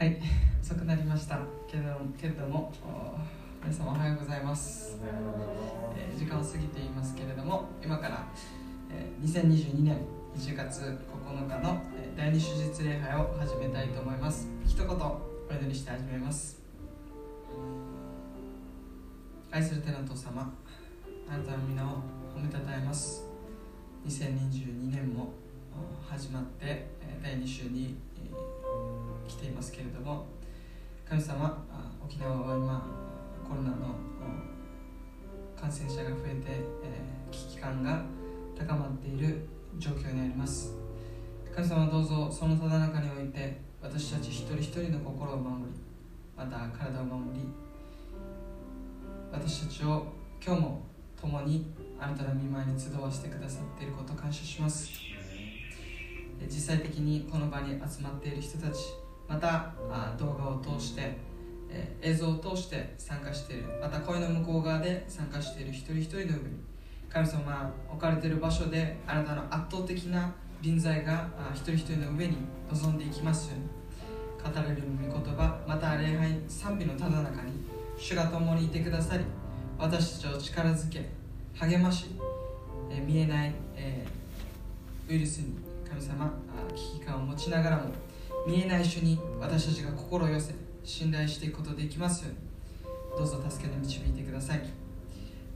はい遅くなりました。けれどもけれどもお皆様おはようございます、えー時間を過ぎていますけれども今から、えー2022年1月9日の、えー第二手術礼拝を始めたいと思います。一言お祈りして始めます。愛する天のお父様あなたの皆を褒めたたえます。2022年もお始まってえー第2週に、えー来ていますけれども神様あ沖縄は今コロナの感染者が増えて、えー危機感が高まっている状況にあります。神様どうぞそのただ中において私たち一人一人の心を守りまた体を守り私たちを今日も共にあなたの御前に集わせてくださっていることを感謝します。え実際的にこの場に集まっている人たちまた動画を通して、え映像を通して参加している。また声の向こう側で参加している一人一人の上に神様置かれている場所であなたの圧倒的な臨在が一人一人の上に臨んでいきますように語れる御言葉また礼拝賛美のただ中に主が共にいてくださり私たちを力づけ励まし、え見えない、えウイルスに神様危機感を持ちながらも見えない主に私たちが心を寄せ信頼していくことできますように。どうぞ助けて導いてください。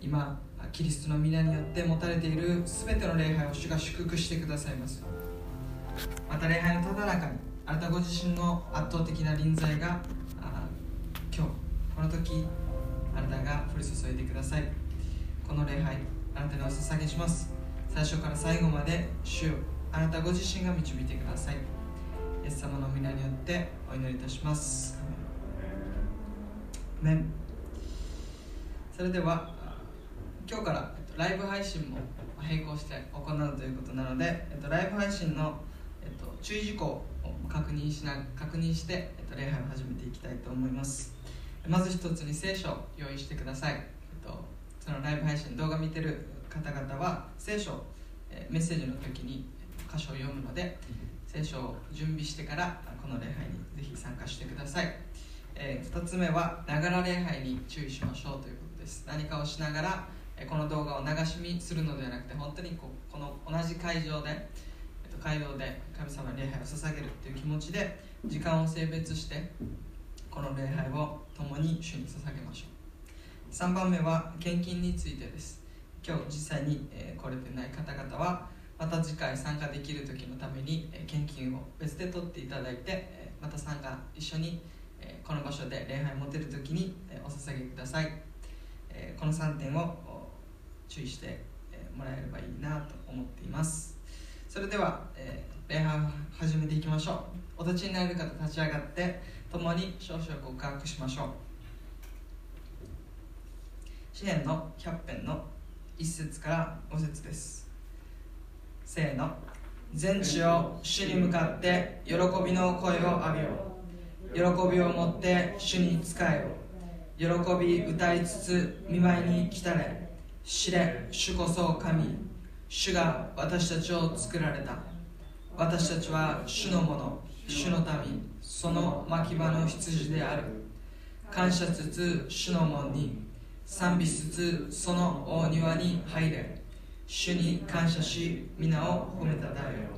今キリストの皆によって持たれている全ての礼拝を主が祝福してくださいます。また礼拝のただ中にあなたご自身の圧倒的な臨在が今日この時あなたが降り注いでください。この礼拝あなたにお捧げします。最初から最後まで主よあなたご自身が導いてください。イエス様の皆によってお祈りいたします。メン。それでは今日から、えっと、ライブ配信も並行して行うということなので、えっと、ライブ配信の、えっと、注意事項を確認しな確認して、えっと、礼拝を始めていきたいと思います。まず一つに聖書を用意してください、えっと、そのライブ配信動画見てる方々は聖書、えメッセージの時にえっと箇所を読むので聖書を準備してからこの礼拝にぜひ参加してください、え2つ目はながら礼拝に注意しましょうということです。何かをしながらこの動画を流し見するのではなくて本当にここの同じ会場で、えっと会場で神様に礼拝を捧げるという気持ちで時間を性別してこの礼拝を共に主に捧げましょう。3番目は献金についてです。今日実際に、来れてない方々はまた次回参加できる時のために、献金を別で取っていただいて、また参加一緒に、この場所で礼拝を持てる時に、えお捧げください、この3点を注意して、もらえればいいなと思っています。それでは、礼拝を始めていきましょう。お立ちになれる方立ち上がって共に少々告白しましょう。詩篇の100編の1節から5節です。せーの。全地を主に向かって喜びの声を浴びよう。喜びを持って主に仕えよう。喜び歌いつつ見舞いに来たれ。知れ主こそ神。主が私たちを作られた。私たちは主のもの。主の民。その牧場の羊である。感謝つつ主の門に。賛美しつつその大庭に入れ。主に感謝し皆を褒めたたえよ。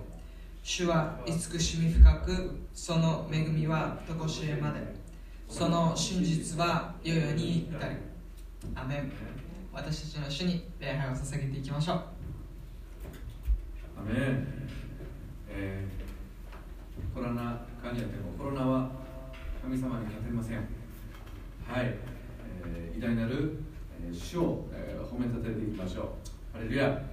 主は慈しみ深くその恵みは常しえまで。その真実は世々に至りアメン。私たちの主に礼拝を捧げていきましょう。アメン、えーコロナ禍にあってもコロナは神様に勝てません。はい、えー偉大なる、えー主を、褒めたたえていきましょう。ハ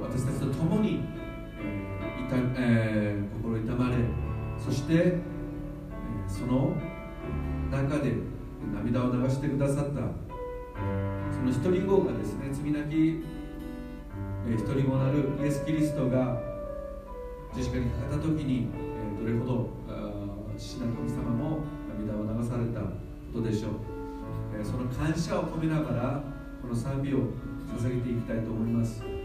私たちと共にいた、え、心痛まれそして、えその中で涙を流してくださったその一人子がですね罪なき、え、一人もなるイエス・キリストが十字架にかかった時に、えどれほど父なる神様も涙を流されたことでしょう、その感謝を込めながらこの賛美を捧げていきたいと思います。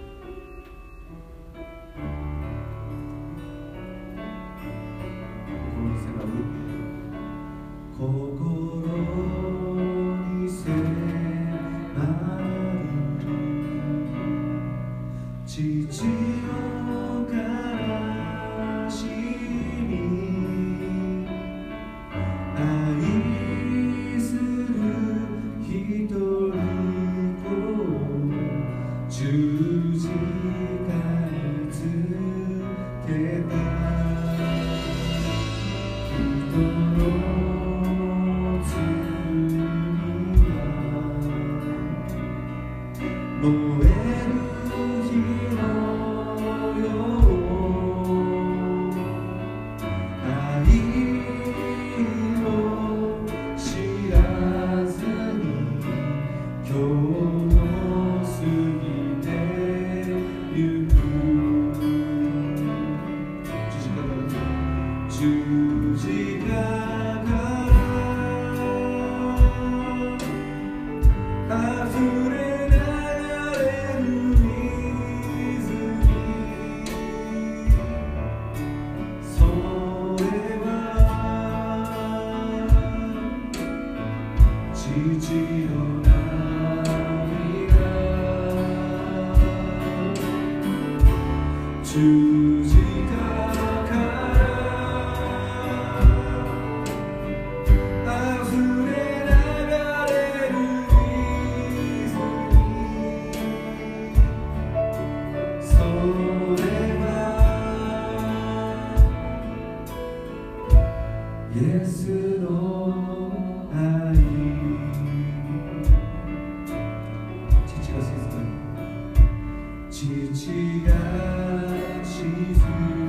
主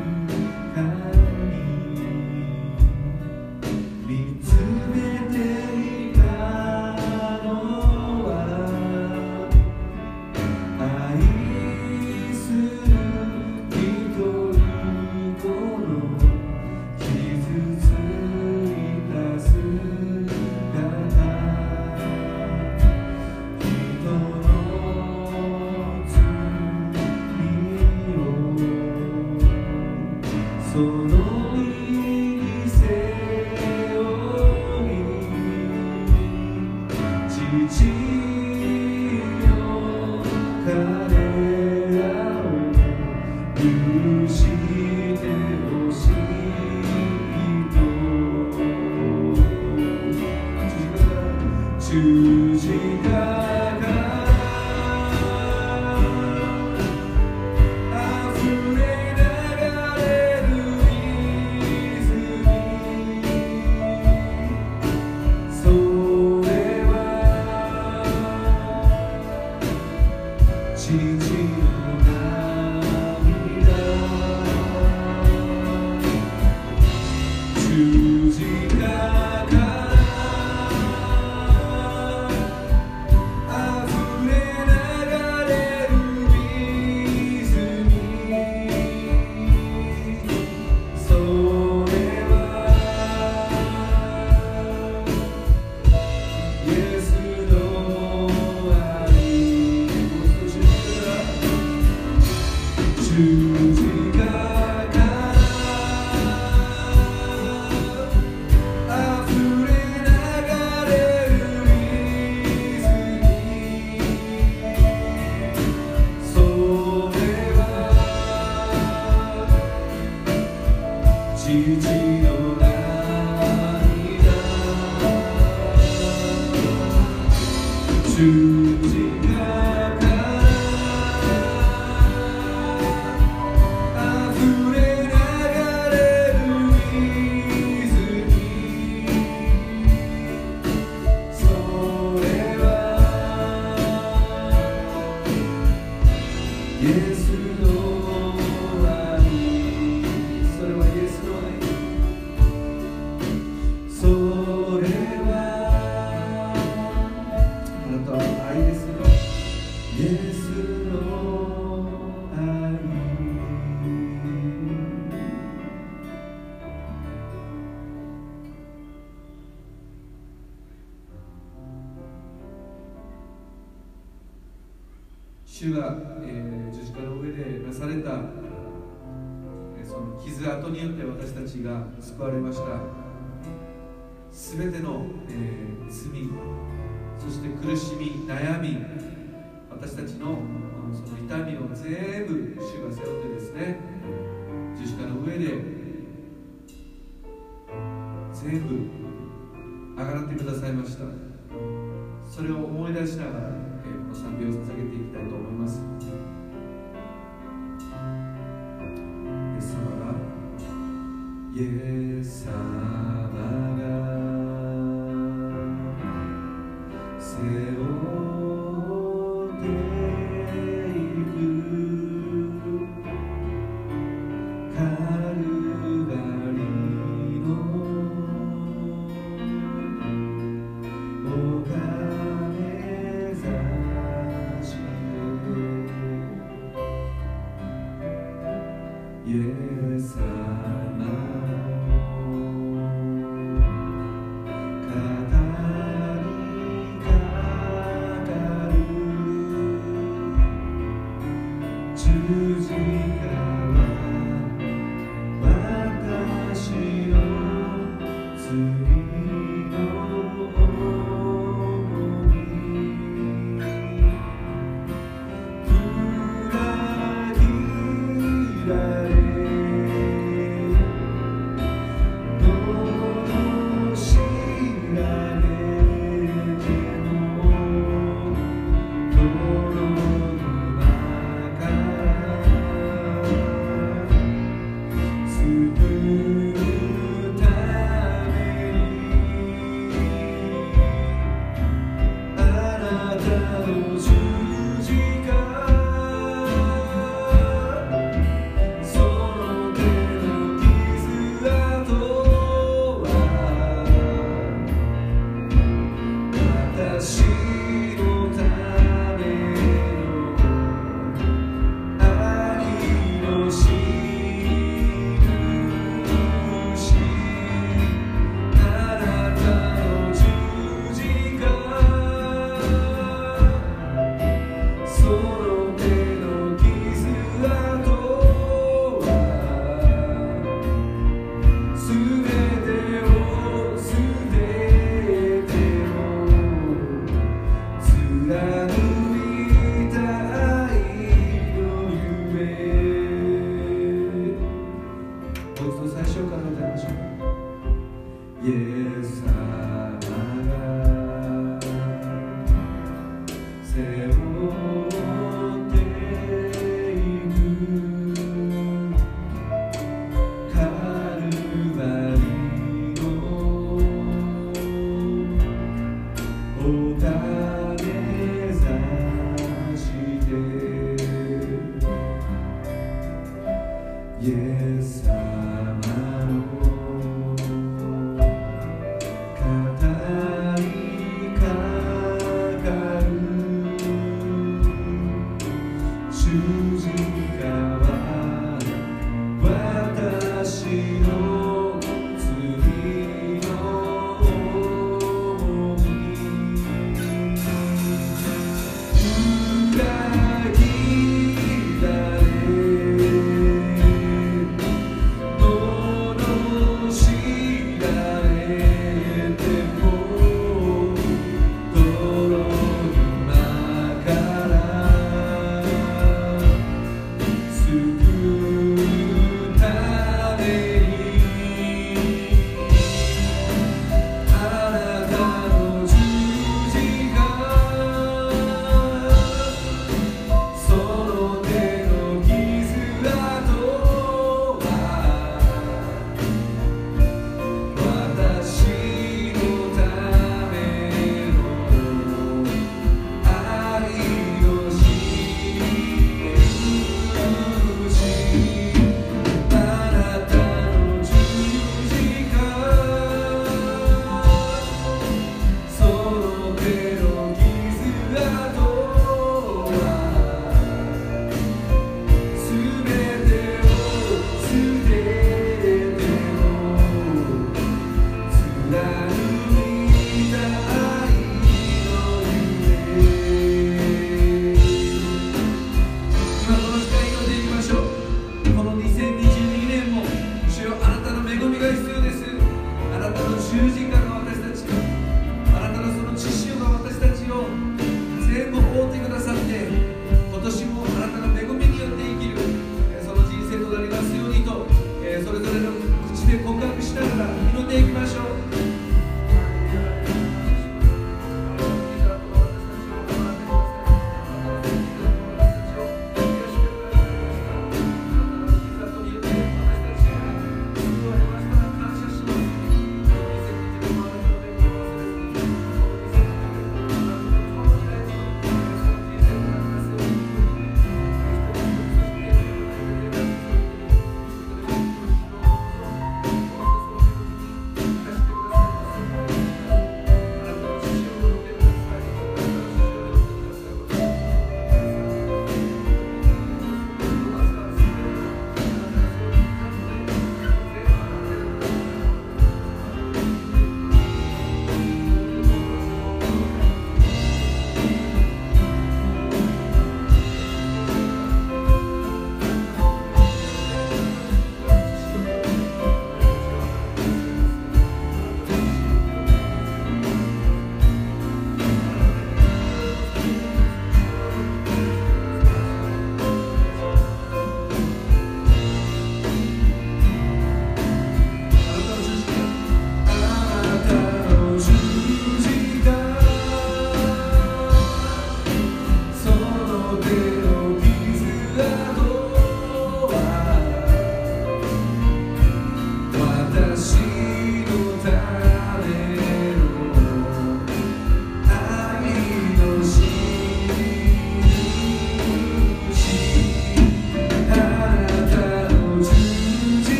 ました。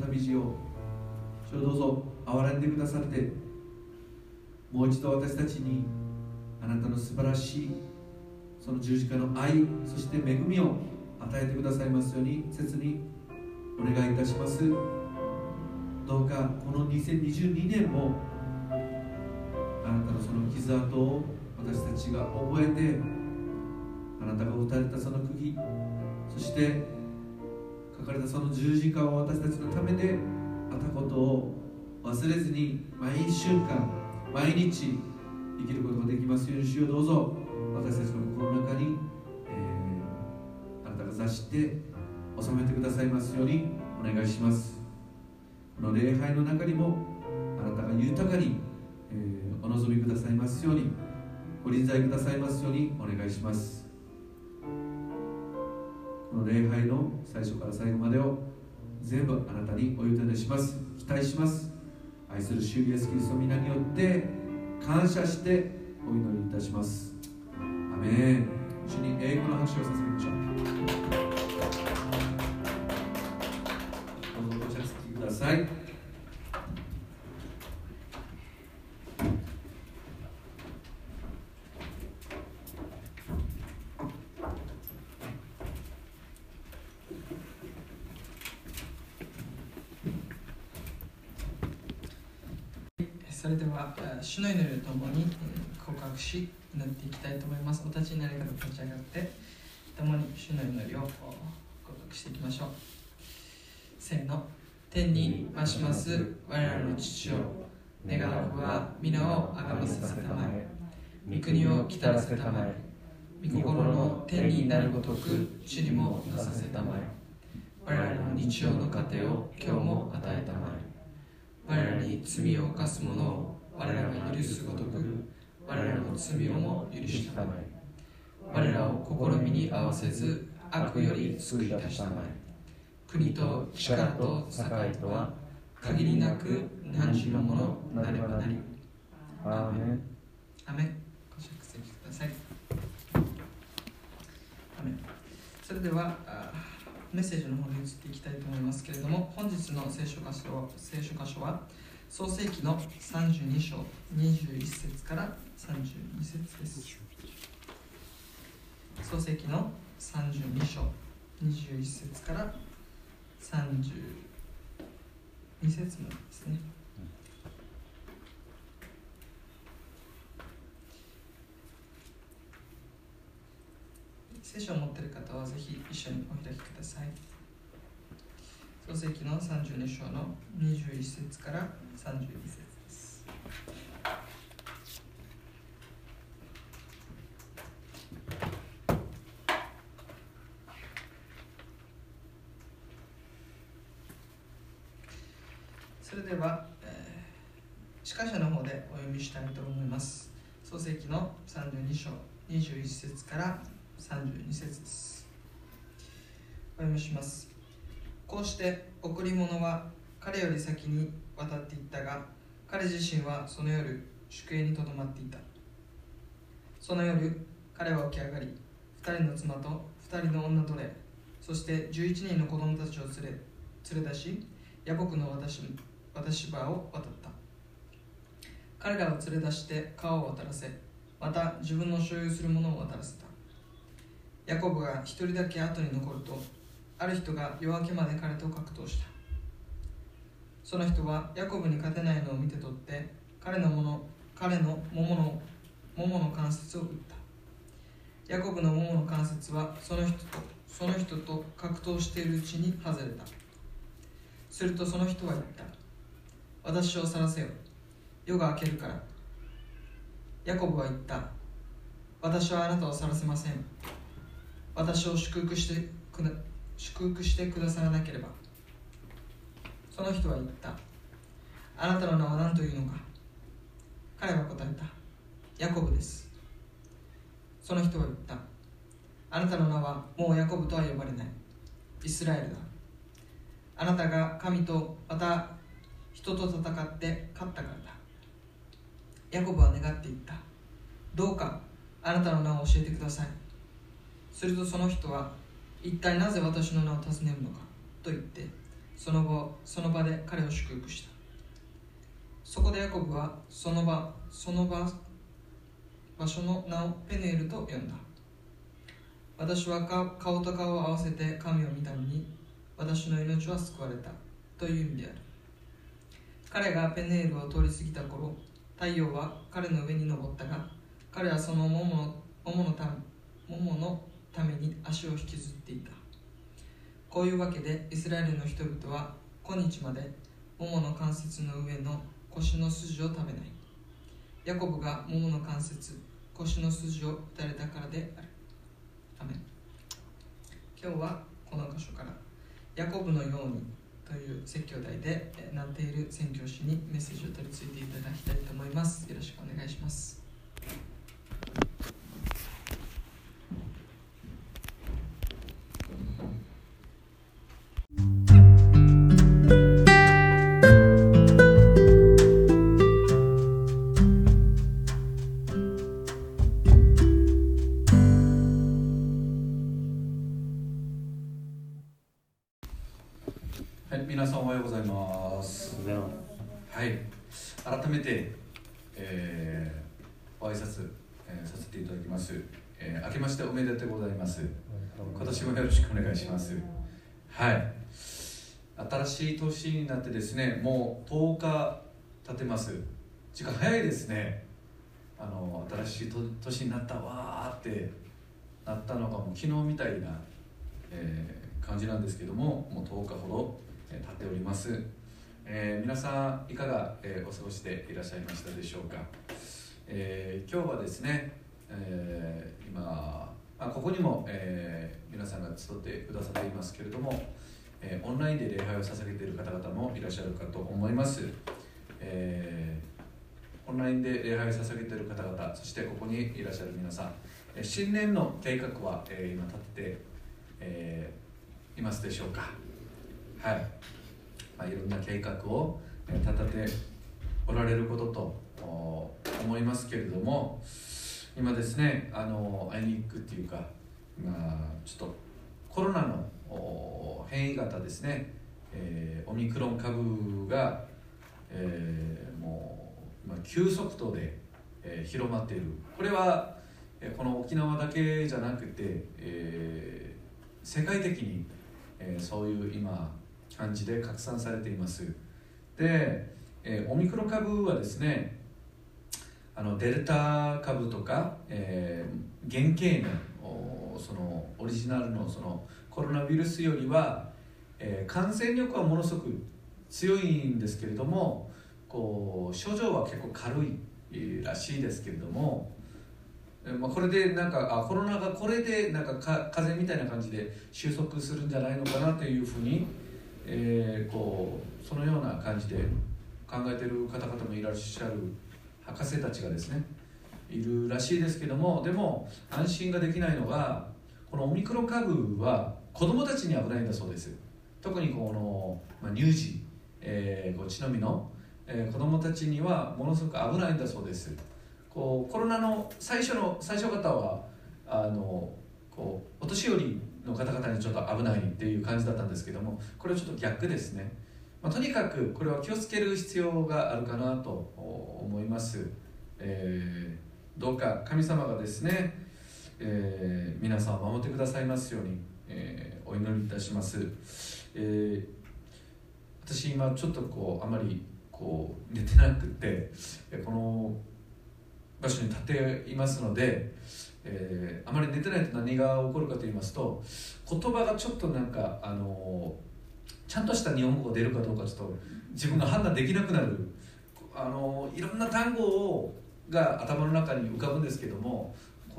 旅路を主どうぞ憐れんでくださってもう一度私たちにあなたの素晴らしいその十字架の愛そして恵みを与えてくださいますように切にお願いいたします。どうかこの2022年もあなたのその傷跡を私たちが覚えてあなたが打たれたその釘そして書かれたその十字架を私たちのためであったことを忘れずに毎瞬間毎日生きることができますように主よう。どうぞ私たちの心の中に、えー、あなたが座して収めてくださいますようにお願いします。この礼拝の中にもあなたが豊かに、えー、お望みくださいますようにご臨在くださいますようにお願いします。この礼拝の最初から最後までを全部あなたにお委ねします。期待します。愛する主イエスキリストの皆によって感謝してお祈りいたします。アメン。主に英語の拍手を捧げましょう。どうぞお茶つきくださいそれでは主の祈りとともに告白し祈っていきたいと思います。お立ちになり方立ち上がって共に主の祈りを告白していきましょう。せーの。天に増します。我らの父を願わくは皆をあがめさせたまえ。御国を来たらせたまえ。御心の天になるごとく地にもなさせたまえ。我らの日常の糧を今日も与えたまえ。我らに罪を犯す者を我らが許すごとく我らの罪をも許したまえ。我らを試みに合わせず悪より救い出したまえ。国と力と栄とは限りなく何のものなればなり。アーメン。アメン。ご着席ください。アメン。それではメッセージの方に移っていきたいと思いますけれども本日の聖書箇所聖書箇所は創世記の32章21節から32節です創世記の32章21節から32節まですね聖書を持っている方はぜひ一緒にお開きください。創世記の32章の21節から32節です。それでは、えー、司会者の方でお読みしたいと思います。創世記の32章21節から32節ですお読みしますこうして贈り物は彼より先に渡っていったが彼自身はその夜宿営にとどまっていた。その夜彼は起き上がり2人の妻と2人の女奴隷そして11人の子供たちを連れ連れ出し野木の私私場を渡った。彼らを連れ出して川を渡らせまた自分の所有するものを渡らせた。ヤコブが一人だけ後に残るとある人が夜明けまで彼と格闘した。その人はヤコブに勝てないのを見て取って彼のもの彼の桃の桃の関節を打った。ヤコブの桃の関節はその人とその人と格闘しているうちに外れた。するとその人は言った。私を去らせよ。夜が明けるから。ヤコブは言った。私はあなたを去らせません。私を祝福してく祝福してくださらなければ。その人は言った。あなたの名は何というのか。彼は答えた。ヤコブです。その人は言った。あなたの名はもうヤコブとは呼ばれない。イスラエルだ。あなたが神とまた人と戦って勝ったからだ。ヤコブは願っていった。どうかあなたの名を教えてください。するとその人は一体なぜ私の名を尋ねるのかと言ってその後その場で彼を祝福した。そこでヤコブはその場その場場所の名をペネールと呼んだ。私は顔と顔を合わせて神を見たのに私の命は救われた。という意味である。彼がペネールを通り過ぎた頃太陽は彼の上に昇ったが彼はその桃の桃のた桃のために足を引きずっていた。こういうわけでイスラエルの人々は今日まで桃の関節の上の腰の筋を食べない。ヤコブが桃の関節腰の筋を打たれたからである。アメ今日はこの箇所から「ヤコブのように」という説教題でなっている宣教師にメッセージを取り付いていただきたいと思います。よろしくお願いします。は年になってですねもう10日経ってます。時間早いですね。あの新しい年になったわーってなったのがもう昨日みたいな、えー、感じなんですけどももう10日ほど、え、経っております、えー、皆さんいかが、えお過ごしでいらっしゃいましたでしょうか、え今日はですね、え今まあ、ここにも、えー、皆さんが集ってくださっていますけれども、えー、オンラインで礼拝を捧げている方々もいらっしゃるかと思います、えー、オンラインで礼拝を捧げている方々そしてここにいらっしゃる皆さん、えー、新年の計画は、えー、今立てて、えー、いますでしょうか。はい、まあ、いろんな計画を立てておられることと思いますけれども、今ですねあのあいにくっていうか今ちょっとコロナの変異型ですね、えー、オミクロン株が、えー、もう今急速度で、えー、広まっている。これはこの沖縄だけじゃなくて、えー、世界的に、えー、そういう今感じで拡散されています。で、えー、オミクロン株はですねあのデルタ株とか、えー、原型のそのオリジナルのそのコロナウイルスよりは、えー、感染力はものすごく強いんですけれどもこう症状は結構軽いらしいですけれども、まあ、これでなんかあコロナがこれでなんかか風邪みたいな感じで収束するんじゃないのかなというふうに、えー、こうそのような感じで考えてる方々もいらっしゃる博士たちがですねいるらしいですけどもでも安心ができないのがこのオミクロン株は子供たちに危ないんだそうです。特にこの、まあ、乳児、えー、血のみの、えー、子供たちにはものすごく危ないんだそうです。こうコロナの最初の最初方はあのこうお年寄りの方々にちょっと危ないっていう感じだったんですけどもこれはちょっと逆ですね。まあ、とにかくこれは気をつける必要があるかなと思います、えー、どうか神様がですね、えー、皆さんを守ってくださいますように、えー、お祈りいたします、え私今ちょっとこうあまりこう寝てなくてこの場所に立っていますので、えー、あまり寝てないと何が起こるかと言いますと言葉がちょっとなんかあのちゃんとした日本語が出るかどうかちょっと自分が判断できなくなる。あのいろんな単語をが頭の中に浮かぶんですけども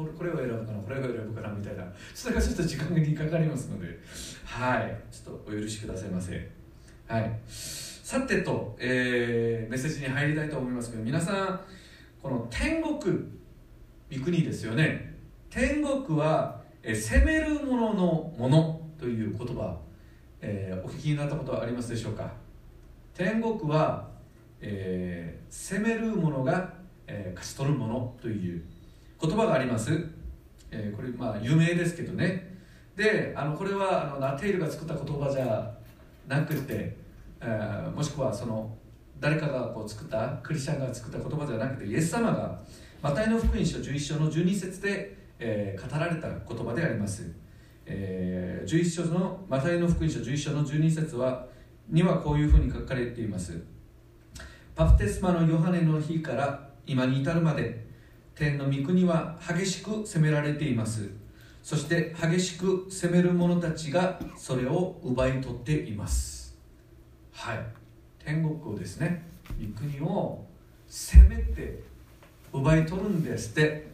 これを選ぶかなこれを選ぶかなみたいな。それがちょっと時間にかかりますので。はい。ちょっとお許しくださいませ。はい。さてと、えー、メッセージに入りたいと思いますけど皆さんこの天国御国ですよね。天国は、え攻める者のものという言葉えーお聞きになったことはありますでしょうか？天国は、えー攻める者が、えー勝ち取るものという言葉があります、えーこれまあ有名ですけどね。であのこれはあのナテールが作った言葉じゃなくて、えーもしくはその誰かがこう作ったクリスチャンが作った言葉じゃなくてイエス様がマタイの福音書11章の12節で、えー語られた言葉であります、えー11章のマタイの福音書11章の12節はにはこういうふうに書かれています。バプテスマのヨハネの日から今に至るまで天の御国は激しく責められています。そして激しく責める者たちがそれを奪い取っています。はい。天国をですね御国を責めて奪い取るんですって。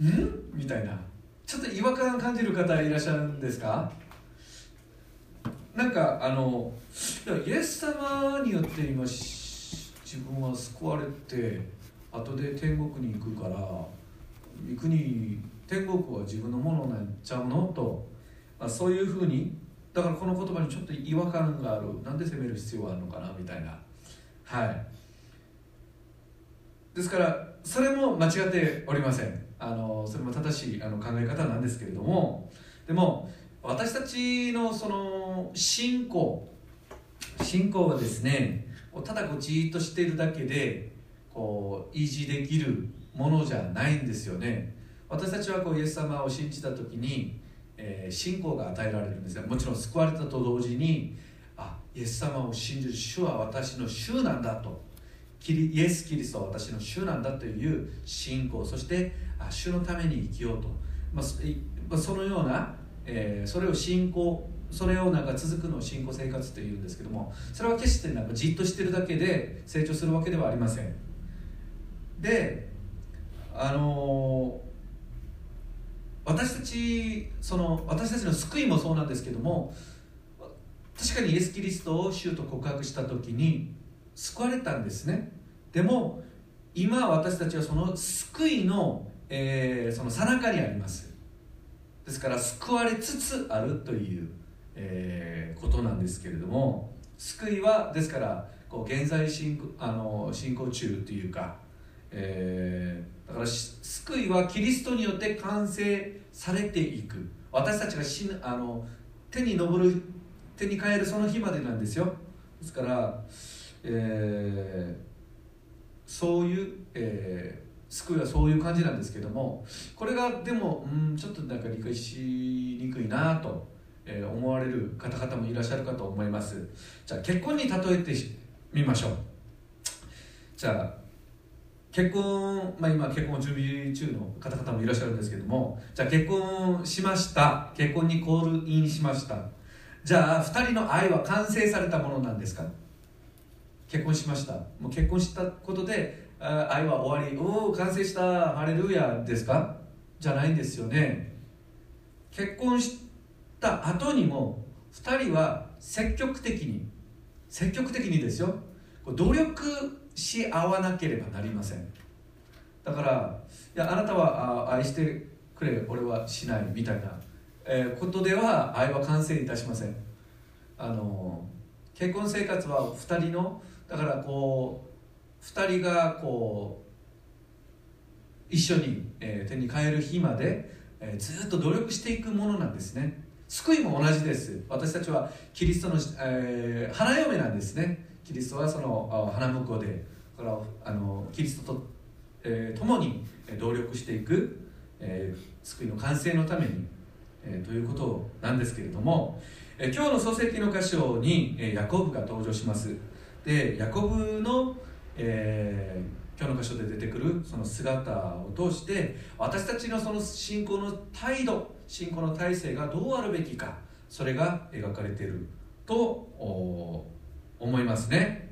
ん？みたいな。ちょっと違和感感じる方いらっしゃるんですか？なんかあのイエス様によって今自分は救われて後で天国に行くから御国天国は自分のものになっちゃうの？と、まあ、そういうふうにだからこの言葉にちょっと違和感がある。なんで責める必要があるのかな？みたいな。はい。ですからそれも間違っておりません。あのそれも正しいあの考え方なんですけれども。でも私たちのその信仰信仰はですねただこうじーっとしているだけでこう維持できるものじゃないんですよね。私たちはこうイエス様を信じた時に、えー信仰が与えられるんですよもちろん救われたと同時にあイエス様を信じる主は私の主なんだと。キリイエス・キリストは私の主なんだという信仰。そしてあ主のために生きようと、まあそまあそのような、えーそれを信仰それをなんか続くのを信仰生活というんですけどもそれは決してなんかじっとしてるだけで成長するわけではありません。であの私たちその私たちの救いもそうなんですけども確かにイエス・キリストを主と告白した時に救われたんですね。でも今私たちはその救いの、えーその最中にあります。ですから救われつつあるという、えーことなんですけれども救いはですからこう現在進行あの進行中というか、えーだから救いはキリストによって完成されていく。私たちが死ぬあの手に昇る手に変えるその日までなんですよ。ですから、えーそういう、えー救いはそういう感じなんですけどもこれがでもうんちょっとなんか理解しにくいなと、えー思われる方々もいらっしゃるかと思います。じゃあ結婚に例えてみましょう。じゃあ結婚、まあ、今結婚準備中の方々もいらっしゃるんですけどもじゃあ結婚しました。結婚にコールインしました。じゃあ2人の愛は完成されたものなんですか？結婚しました。もう結婚したことで愛は終わり。おお完成した。ハレルヤですか？じゃないんですよね。結婚した後にも2人は積極的に積極的にですよ。努力し合わなければなりません。だからいやあなたは愛してくれ俺はしないみたいな、えことでは愛は完成いたしません。あの結婚生活は2人のだからこう2人がこう一緒に、え手に変える日まで、えずっと努力していくものなんですね。救いも同じです。私たちはキリストの、えー花嫁なんですね。キリストはその花婿でだからあのキリストと、えー共にえー努力していく、えー救いの完成のために、えーということなんですけれども、え今日の創世記の箇所に、えヤコブが登場します。でヤコブの、え今日の箇所で出てくるその姿を通して私たちのその信仰の態度信仰の体制がどうあるべきかそれが描かれているとお思いますね、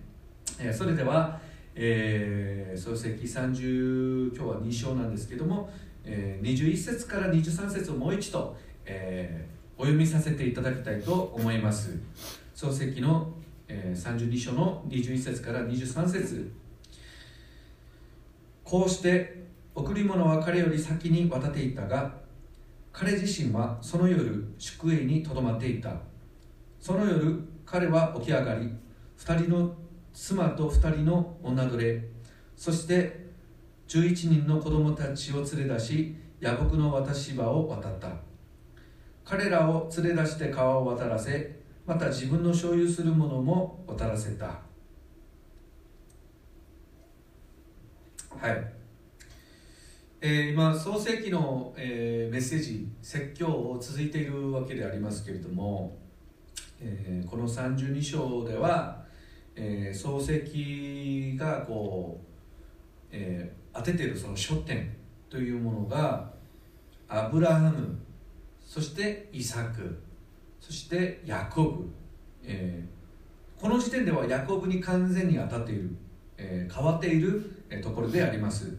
えそれでは、えー創世記30今日は2章なんですけども、えー21節から23節をもう一度、えーお読みさせていただきたいと思います。創世記の、えー32章の21節から23節。こうして贈り物は彼より先に渡っていったが彼自身はその夜宿営にとどまっていた。その夜彼は起き上がり2人の妻と2人の女奴隷そして11人の子供たちを連れ出し野木の渡し場を渡った。彼らを連れ出して川を渡らせまた自分の所有するものも渡らせた。はい。えー、今創世記の、えー、メッセージ説教を続いているわけでありますけれども、えー、この32章では、えー、創世記がこう、えー、当ててるその書点というものがアブラハムそしてイサクそしてヤコブ、えー、この時点ではヤコブに完全に当たっている、えー、変わっている、ところであります。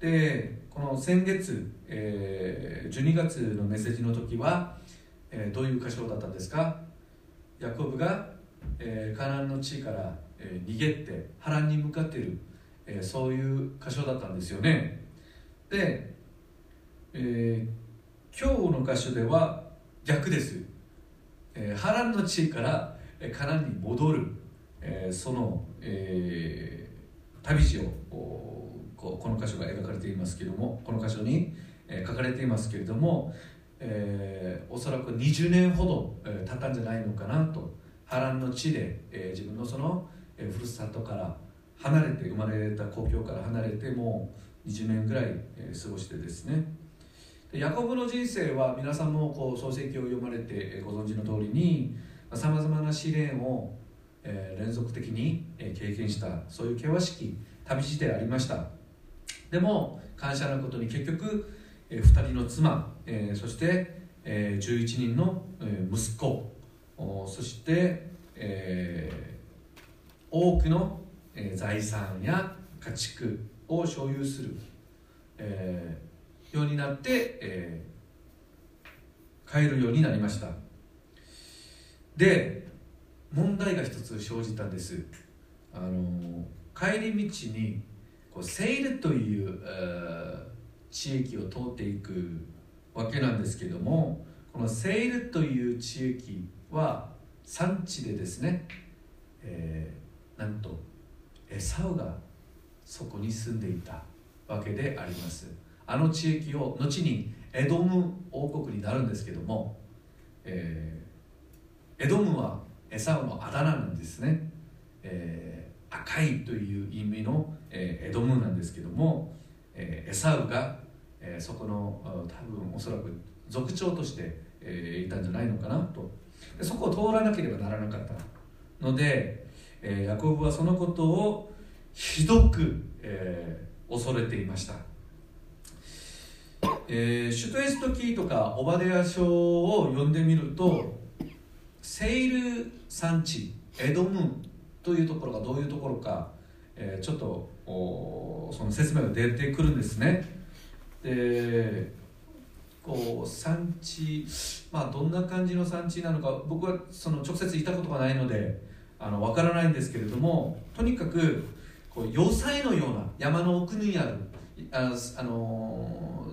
でこの先月、えー、12月のメッセージの時は、えー、どういう箇所だったんですか？ヤコブが、えー、カナンの地から、えー、逃げて波乱に向かっている、えー、そういう箇所だったんですよね。で、えー、今日の箇所では逆です、えー、波乱の地からカナンに戻る、えー、その、えー、旅路をここの箇所が描かれていますけれどもこの箇所に、えー、書かれていますけれども、えー、おそらく20年ほど、えー、経ったんじゃないのかなと波乱の地で、えー、自分のその、えー、ふるさとから離れて生まれた故郷から離れてもう20年ぐらい、えー、過ごしてですね。でヤコブの人生は皆さんもこう創世記を読まれて、ご存知の通りにさまざ、まな試練を、えー、連続的に、え、経験したそういう険しき旅路でありました。でも感謝なことに結局、えー、2人の妻、えー、そして、えー、11人の、えー、息子そして、えー、多くの、財産や家畜を所有する、えー、ようになって、えー、帰るようになりました。で問題が一つ生じたんです。あの帰り道にこうセイルというえ地域を通っていくわけなんですけどもこのセイルという地域は産地でですね、えー、なんとエサウがそこに住んでいたわけであります。あの地域を後にエドム王国になるんですけども、えー、エドムはエサウのあだ名なんですね、えー、赤いという意味のえー、エドムなんですけども、えー、エサウが、えー、そこの多分おそらく族長として、えー、いたんじゃないのかなとでそこを通らなければならなかったので、えー、ヤコブはそのことをひどく、えー、恐れていました、えー、シュトエストキーとかオバデア書を読んでみるとセイル産地エドムンというところがどういうところか、えー、ちょっとその説明が出てくるんですね。でこう産地まあどんな感じの産地なのか僕はその直接行ったことがないのであの分からないんですけれどもとにかくこう要塞のような山の奥にあるああの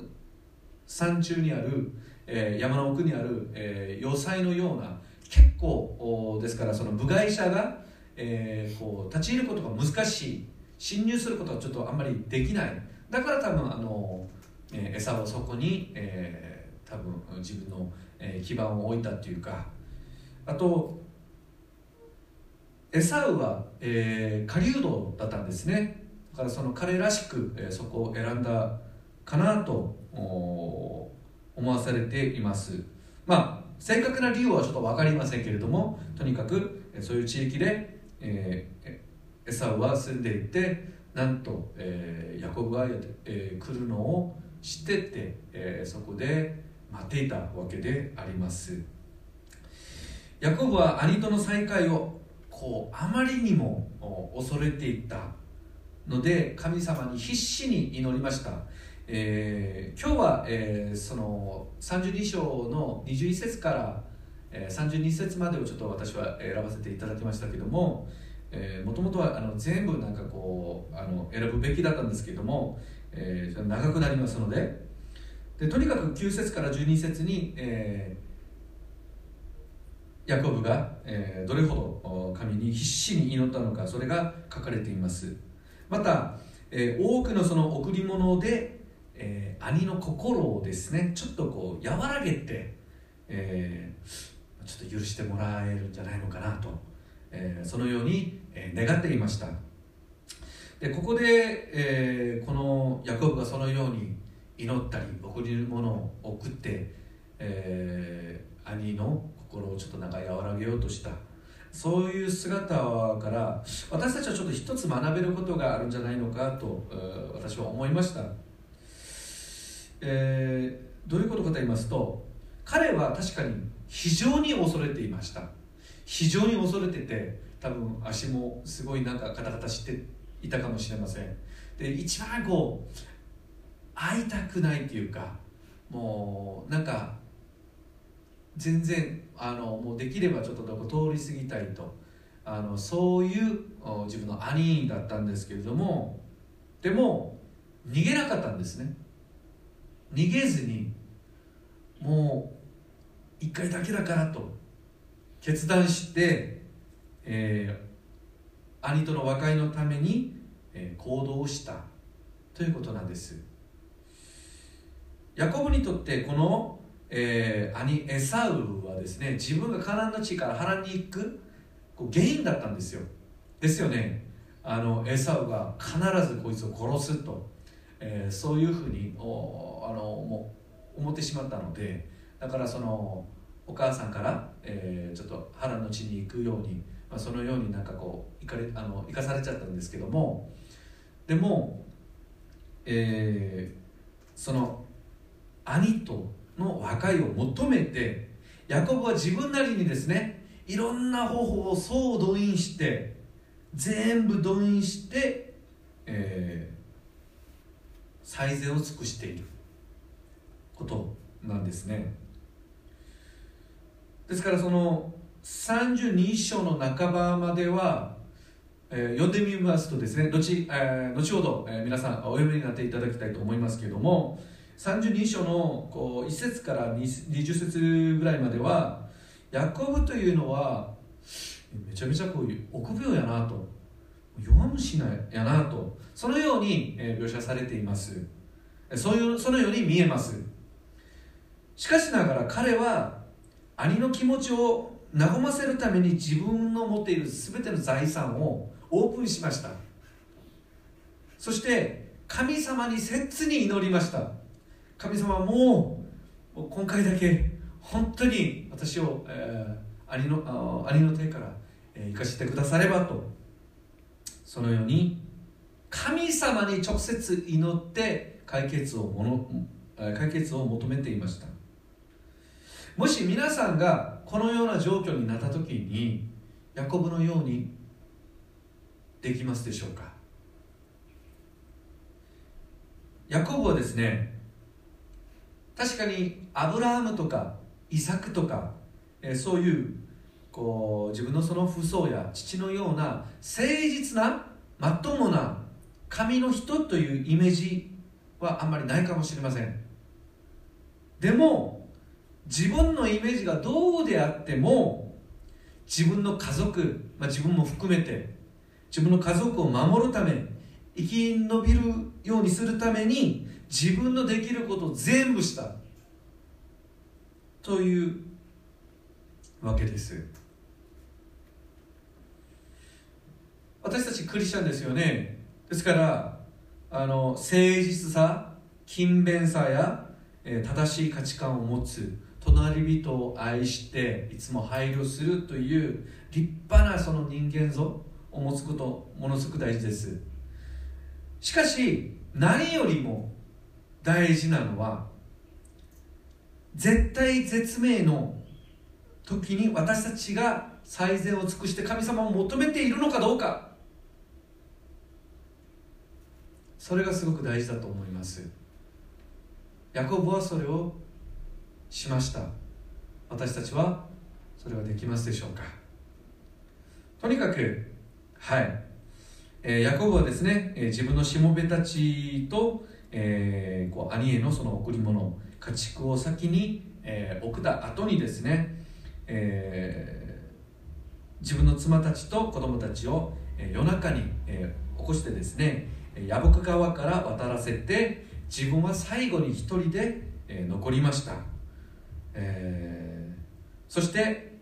山中にある、えー、山の奥にある、えー、要塞のような結構ですからその部外者が、えー、こう立ち入ることが難しい侵入することはちょっとあんまりできない。だから多分あの、え、餌をそこに、えー、多分自分の、えー、基盤を置いたっていうか。あとエサウは、えー、狩人だったんですね。だからその彼らしく、えー、そこを選んだかなと思わされています。まあ正確な理由はちょっと分かりませんけれどもとにかくそういう地域で、えー、エサウは住んでいてなんと、えー、ヤコブが、えー、来るのを知ってて、えー、そこで待っていたわけであります。ヤコブは兄との再会をこうあまりにも恐れていたので神様に必死に祈りました、えー、今日は、えー、その32章の21節から、え、32節までをちょっと私は選ばせていただきましたけども、もともとはあの全部なんかこうあの選ぶべきだったんですけども、えー、長くなりますので、でとにかく9節から12節に、えーヤコブが、えーどれほど神に必死に祈ったのかそれが書かれています。また、えー多くのその贈り物で、えー兄の心をですねちょっとこう和らげて、えーちょっと許してもらえるんじゃないのかなと、えーそのように、願っていました。でここで、えーこのヤコブがそのように祈ったり贈り物を送って、えー兄の心をちょっとなんか和らげようとした。そういう姿から私たちはちょっと一つ学べることがあるんじゃないのかと、私は思いました、えーどういうことかと言いますと彼は確かに非常に恐れていました。非常に恐れてて多分足もすごいなんかカタカタしていたかもしれません。で一番こう会いたくないっていうかもうなんか全然あのもうできればちょっとどこ通り過ぎたいとあのそういう自分の兄だったんですけれどもでも逃げなかったんですね。逃げずにもう一回だけだからと決断して、えー兄との和解のために、え行動したということなんです。ヤコブにとってこの、えー兄エサウはですね自分がカナンの地から波乱に行くこう原因だったんですよ。ですよね。あのエサウが必ずこいつを殺すと、えーそういうふうにおあのもう思ってしまったのでだからそのお母さんから、えーちょっと波乱の地に行くように、まあ、そのようになんかこう行かれあの生かされちゃったんですけどもでも、えーその兄との和解を求めてヤコブは自分なりにですねいろんな方法を総動員して全部動員して、えー最善を尽くしていることなんですね。ですからその32章の半ばまでは、えー読んでみますとですね後,、えー後ほど、えー皆さんお読みになっていただきたいと思いますけれども32章のこう1節から20節ぐらいまではヤコブというのはめちゃめちゃこういう臆病やなと弱虫なやなとそのように、えー描写されています。そういうそのように見えます。しかしながら彼は兄の気持ちを和ませるために自分の持っている全ての財産をオープンしました。そして神様に切に祈りました。神様もう今回だけ本当に私を、えー兄のあ兄の手から、え生かしてくださればと。そのように神様に直接祈って解決をもの解決を求めていました。もし皆さんがこのような状況になった時にヤコブのようにできますでしょうか？ヤコブはですね確かにアブラハムとかイサクとか、えそういうこう自分のその父祖や父のような誠実なまともな神の人というイメージはあんまりないかもしれません。でも自分のイメージがどうであっても自分の家族、まあ、自分も含めて自分の家族を守るため生き延びるようにするために自分のできることを全部したというわけです。私たちクリスチャンですよね。ですからあの誠実さ勤勉さや、正しい価値観を持つ隣人を愛していつも配慮するという立派なその人間像を持つことものすごく大事です。しかし何よりも大事なのは絶対絶命の時に私たちが最善を尽くして神様を求めているのかどうか。それがすごく大事だと思います。ヤコブはそれをしました。私たちはそれはできますでしょうか？とにかくはい、えヤコブはですね、え自分のしもべたちと、えーこう兄へのその贈り物家畜を先に、えー送った後にですね、えー自分の妻たちと子供たちを、え夜中に、え起こしてですねヤボク川から渡らせて自分は最後に一人で、え残りました、えーそして、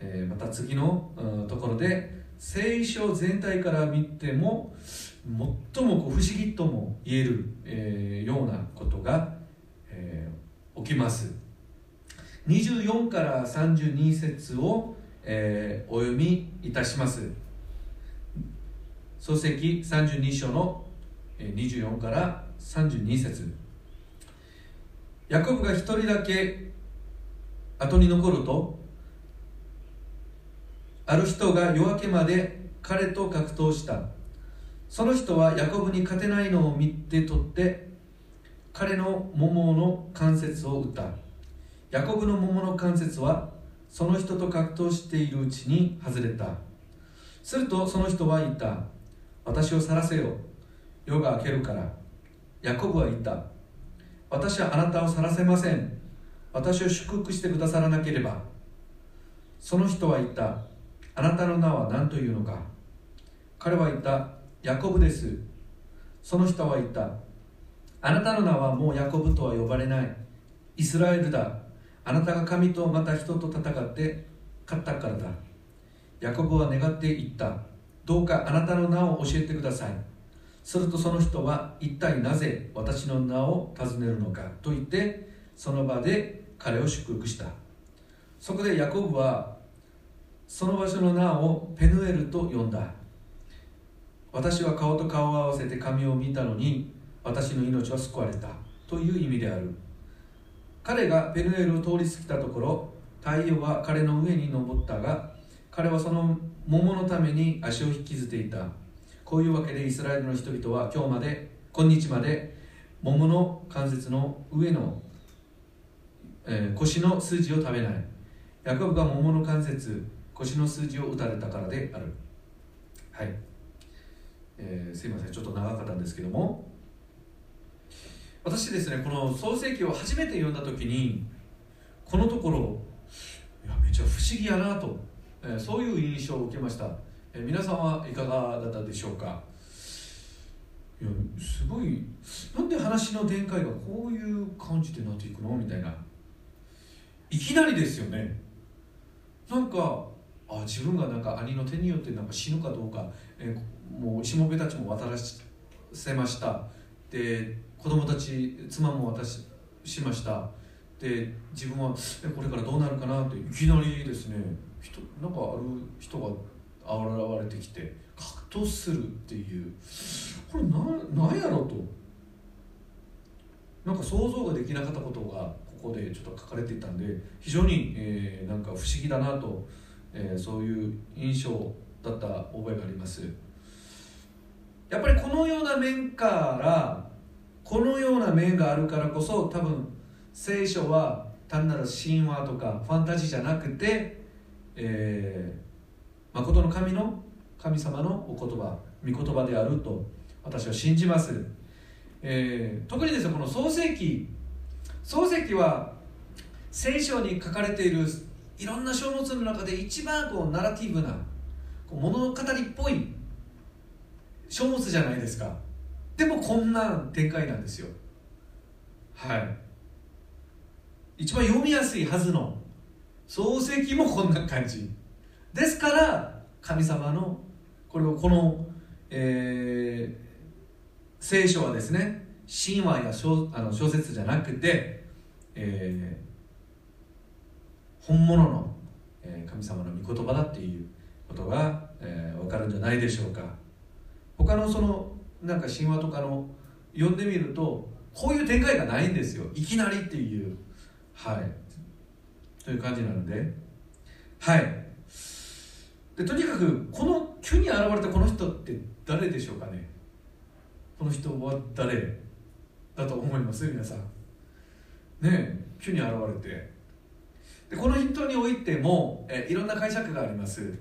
えーまた次のところで聖書全体から見ても最も不思議とも言える、えーようなことが、えー起きます。24から32節を、えーお読みいたします。創世記32章の24から32節。ヤコブが一人だけ後に残るとある人が夜明けまで彼と格闘した。その人はヤコブに勝てないのを見て取って彼の桃の関節を打った。ヤコブの桃の関節はその人と格闘しているうちに外れた。するとその人は言った。私を去らせよ。夜が明けるから。ヤコブは言った。私はあなたを去らせません。私を祝福してくださらなければその人は言ったあなたの名は何というのか。彼は言ったヤコブです。その人は言ったあなたの名はもうヤコブとは呼ばれない。イスラエルだ。あなたが神とまた人と戦って勝ったからだ。ヤコブは願って言った。どうかあなたの名を教えてください。するとその人は一体なぜ私の名を尋ねるのかと言ってその場で彼を祝福した。そこでヤコブはその場所の名をペヌエルと呼んだ。私は顔と顔を合わせて神を見たのに私の命は救われた。という意味である。彼がペヌエルを通り過ぎたところ太陽は彼の上に昇ったが彼はその桃のために足を引きずっていた。こういうわけでイスラエルの人々は今日まで今日まで桃の関節の上の、えー腰の筋を食べない。ヤコブが桃の関節腰の筋を打たれたからである。はい、えーすいません。ちょっと長かったんですけども。私ですねこの創世記を初めて読んだ時にこのところいやめちゃ不思議やなと、えーそういう印象を受けました、えー皆さんはいかがだったでしょうか。いやすごいなんで話の展開がこういう感じでなっていくの？みたいな。いきなりですよね。なんかあ自分がなんか兄の手によってなんか死ぬかどうか、えもうしもべたちも渡らせました。で子供たち妻も渡ししました。で自分はこれからどうなるかなっていきなりですね人なんかある人が現れてきて格闘するっていう。これなんやろと。なんか想像ができなかったことがこでちょっと書かれていたんで非常に、えーなんか不思議だなと、えーそういう印象だった覚えがあります。やっぱりこのような面からこのような面があるからこそ多分聖書は単なる神話とかファンタジーじゃなくて、えー、誠の神の神様のお言葉御言葉であると私は信じます、えー特にですねこの創世記創世記は聖書に書かれているいろんな書物の中で一番こうナラティブなこう物語っぽい書物じゃないですか。でもこんな展開なんですよ。はい。一番読みやすいはずの漱石もこんな感じ。ですから神様のこれをこの、えー聖書はですね神話や小あの小説じゃなくて、えー本物の、神様の御言葉だっていうことが、えー分かるんじゃないでしょうか。他のそのなんか神話とかの読んでみるとこういう展開がないんですよ。いきなりっていう。はい。という感じなので。はい。でとにかくこの急に現れたこの人って誰でしょうかね。この人は誰？だと思います皆さん。ね急に現れて。でこの人においてもえいろんな解釈があります。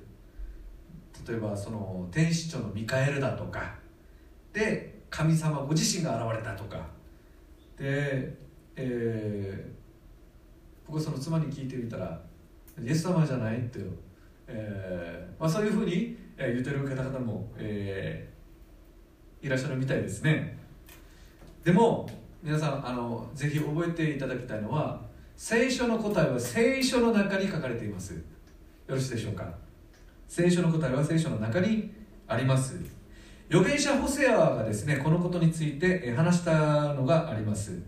例えばその天使長のミカエルだとか。で神様ご自身が現れたとか。で、えー僕はその妻に聞いてみたら「イエス様じゃない?」って、えーまあ、そういうふうに言ってる方々も、えーいらっしゃるみたいですね。でも皆さんあのぜひ覚えていただきたいのは聖書の答えは聖書の中に書かれています。よろしいでしょうか？聖書の答えは聖書の中にあります。預言者ホセアがですねこのことについて話したのがあります。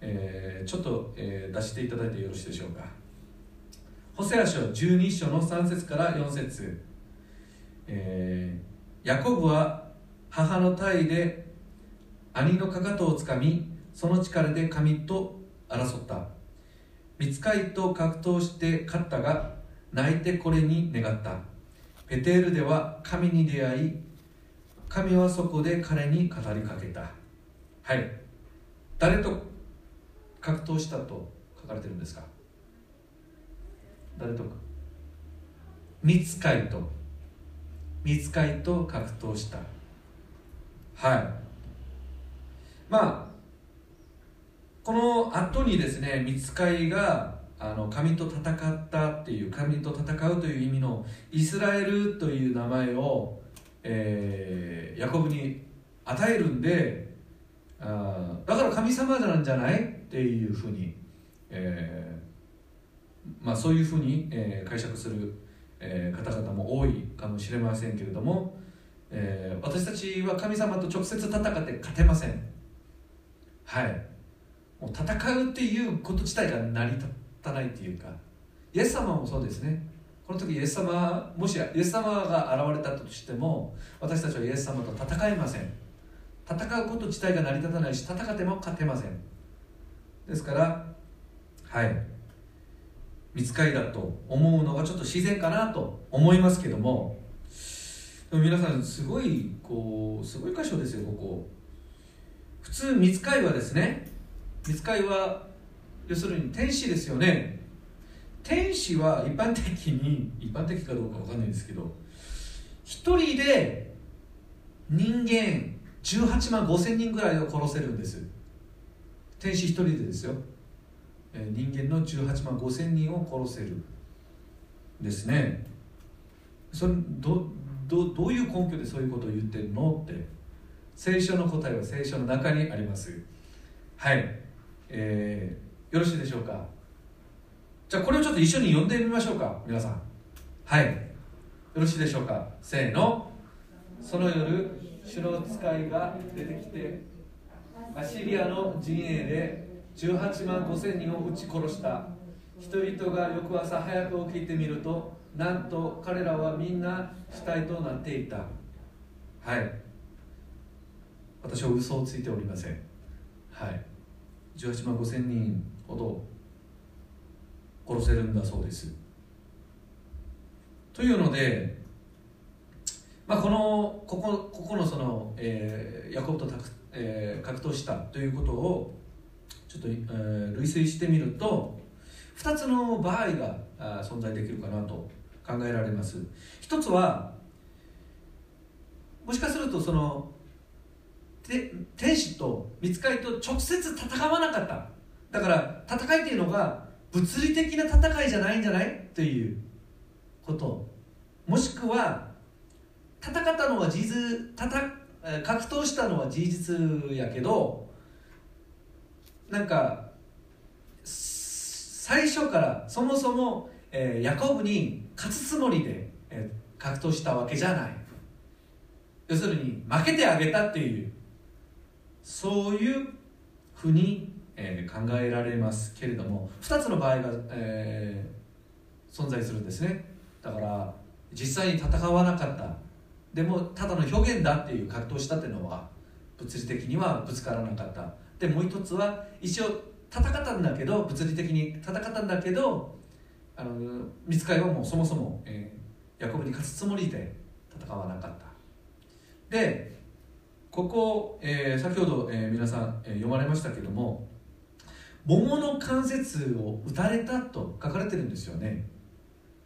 えー、ちょっと、えー、出していただいてよろしいでしょうか？ホセア書12章の3節から4節、えー、ヤコブは母の体で兄のかかとをつかみその力で神と争った。見つかいと格闘して勝ったが泣いてこれに願った。ペテールでは神に出会い神はそこで彼に語りかけた。はい。誰と格闘したと書かれてるんですか？誰とか？見つかいと。見つかいと格闘した。はい。まあこの後にですね見つかいがあの神と戦ったっていう神と戦うという意味のイスラエルという名前を、えー、ヤコブに与えるんであだから神様なんじゃないっていうふうに、えー、まあ、そういうふうに、えー、解釈する、え、方々も多いかもしれませんけれども、え私たちは神様と直接戦って勝てません。はい。もう戦うっていうこと自体が成り立たないっていうか。イエス様もそうですね。この時イエス様もしイエス様が現れたとしても私たちはイエス様と戦えません。戦うこと自体が成り立たないし戦っても勝てません。ですからはい。見つかりだと思うのがちょっと自然かなと思いますけども。でも皆さんすごいこうすごい箇所ですよここ。普通見つかりはですね見つかりは要するに天使ですよね。天使は一般的に一般的かどうか分かんないですけど一人で人間18万5千人ぐらいを殺せるんです。天使一人でですよ、人間の18万5千人を殺せるですね。それどどどういう根拠でそういうことを言ってるのって聖書の答えは聖書の中にあります。はい、えー、よろしいでしょうか？じゃあこれをちょっと一緒に読んでみましょうか皆さん。はい。よろしいでしょうか？せーの。その夜主の使いが出てきてアシリアの陣営で18万5千人を撃ち殺した。人々が翌朝早く起きてみるとなんと彼らはみんな死体となっていた。はい。私は嘘をついておりません。はい。18万5千人ほど殺せるんだそうです。というのでまあ、このここここのその、えー、ヤコブとえー、格闘したということをちょっと、えー、類推してみると2つの場合があ存在できるかなと考えられます。一つはもしかするとその天使と見つかりと直接戦わなかった。だから戦いっていうのが物理的な戦いじゃないんじゃない？ということ。もしくは戦ったのは事実格闘したのは事実やけどなんか最初からそもそも、えー、ヤコブに勝つつもりで、えー、格闘したわけじゃない。要するに負けてあげたっていう。そういうふうに、えー、考えられますけれども2つの場合が、えー、存在するんですね。だから実際に戦わなかった。でもただの表現だっていう格闘したっていうのは物理的にはぶつからなかった。でもう一つは一応戦ったんだけど物理的に戦ったんだけどあの見つかりはもうそもそも、えー、ヤコブに勝つつもりで戦わなかった。でここ、えー、先ほど、えー、皆さん、えー、読まれましたけども桃の関節を打たれたと書かれてるんですよね。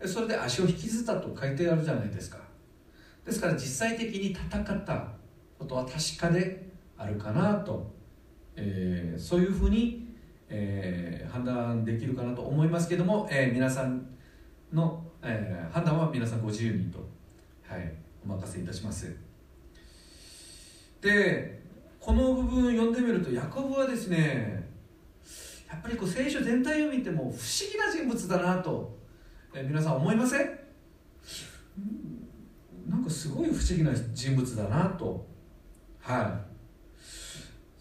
それで足を引きずったと書いてあるじゃないですか。ですから実際的に戦ったことは確かであるかなとえーそういうふうに、えー判断できるかなと思いますけども、えー皆さんの、え判断は皆さんご自由にと、はい、お任せいたします。でこの部分読んでみるとヤコブはですねやっぱりこう聖書全体を見ても不思議な人物だなと、え皆さん思いませんうん？なんかすごい不思議な人物だなと。はい。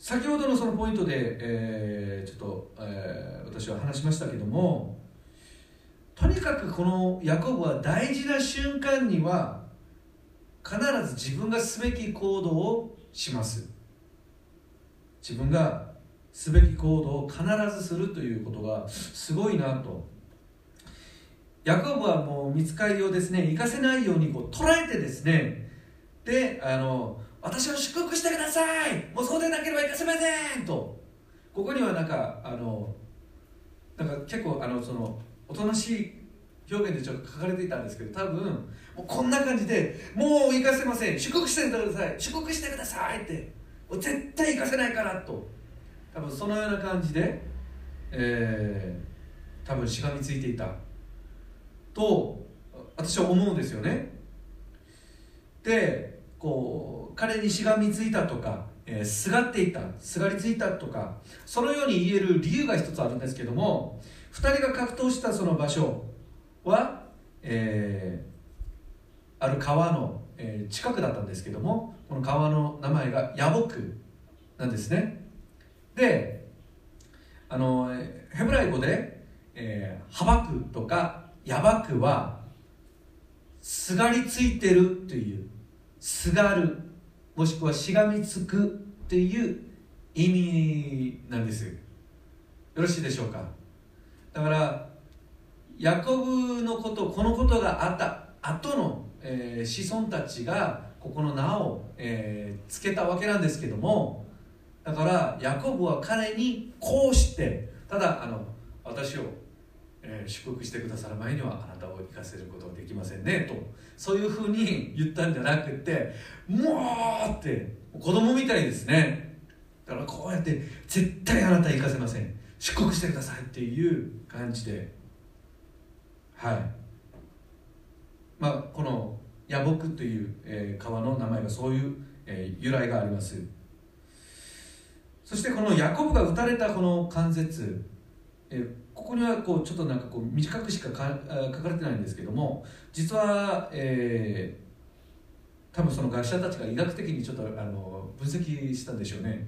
先ほどのそのポイントで、えーちょっと、えー私は話しましたけどもとにかくこのヤコブは大事な瞬間には必ず自分がすべき行動をします。自分がすべき行動を必ずするということがすごいなと。ヤコブはもう見つかりをですね生かせないようにこう捉えてですね。であの私を祝福してください。もうそうでなければいかせませんと。ここにはなんかあのなんか結構あのそのおとなしい表現でちょっと書かれていたんですけど多分もうこんな感じでもう行かせません。祝福してください。祝福してくださいって。絶対行かせないからと。多分そのような感じで、えー多分しがみついていた。と私は思うんですよね。でこう彼にしがみついたとか、えーすがっていた。すがりついたとかそのように言える理由が一つあるんですけども2人が格闘したその場所は、えーある川の、えー近くだったんですけどもこの川の名前がヤボクなんですね。であのヘブライ語で、えー、ハバクとかヤバクはすがりついてるというすがるもしくはしがみつくという意味なんです。よろしいでしょうか？だからヤコブのことこのことがあった後の、えー子孫たちがここの名を、えーつけたわけなんですけどもだからヤコブは彼にこうしてただあの私を、えー祝福してくださる前にはあなたを生かせることはできませんねとそういうふうに言ったんじゃなくてもうって子供みたいですね。だからこうやって絶対あなた生かせません。祝福してくださいっていう感じで。はい。まあこのヤボクという、えー川の名前がそういう、えー由来があります。そしてこのヤコブが打たれたこの関節、えーここにはこうちょっとなんかこう短くしかか書かれてないんですけども実は、えー多分その学者たちが医学的にちょっとあの分析したんでしょうね。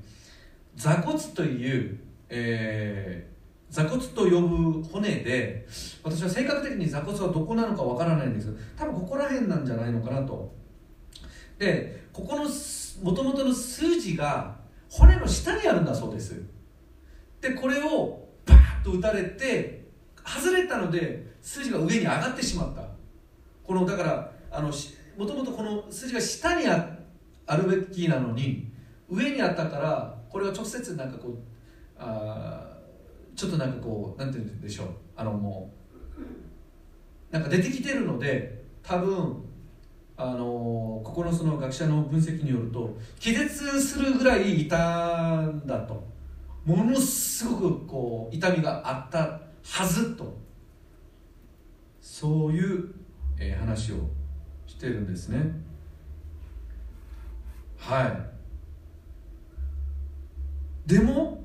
座骨という、えー座骨と呼ぶ骨で私は正確的に座骨はどこなのかわからないんですけど多分ここら辺なんじゃないのかなと。でここのもともとの数字が骨の下にあるんだそうです。でこれをバーッと打たれて外れたので数字が上に上がってしまった。このだからあのもともとこの数字が下にああるべきなのに上にあったからこれは直接なんかこうあーちょっとなんかこうなんて言うんでしょう。あのもうなんか出てきてるので多分あのここのその学者の分析によると気絶するぐらいいたんだと。ものすごくこう痛みがあった。はずとそういう、えー話をしてるんですね。はい。でも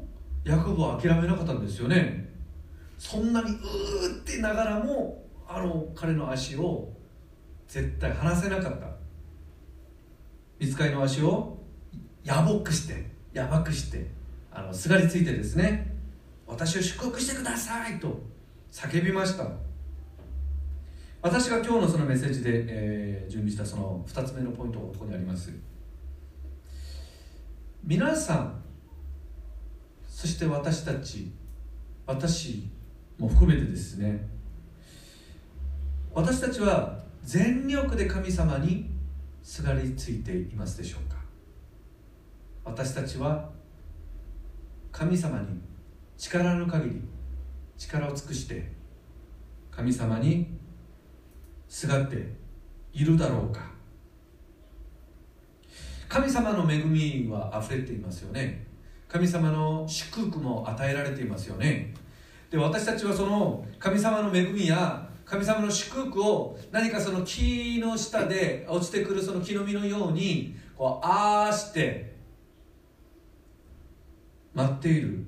ヤコブは諦めなかったんですよね。そんなにうーってながらもあの彼の足を絶対離せなかった。見つかりの足をやぼくしてやばくしてあのすがりついてですね私を祝福してくださいと叫びました。私が今日のそのメッセージで、えー準備したその2つ目のポイントがここにあります。皆さんそして私たち私も含めてですね私たちは全力で神様にすがりついていますでしょうか？私たちは神様に力の限り力を尽くして神様にすがっているだろうか？神様の恵みは溢れていますよね。神様の祝福も与えられていますよね。で私たちはその神様の恵みや神様の祝福を何かその木の下で落ちてくるその木の実のようにこうああして待っている